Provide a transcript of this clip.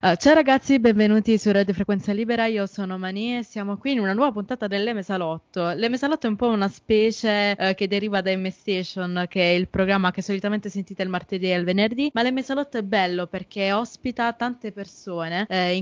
Uh, ciao ragazzi, benvenuti su Radio Frequenza Libera, io sono Mani e siamo qui in una nuova puntata dell'Emesalotto. L'Emesalotto è un po' una specie uh, che deriva da M Station, che è il programma che solitamente sentite il martedì e il venerdì, ma l'Emesalotto è bello perché ospita tante persone, eh, in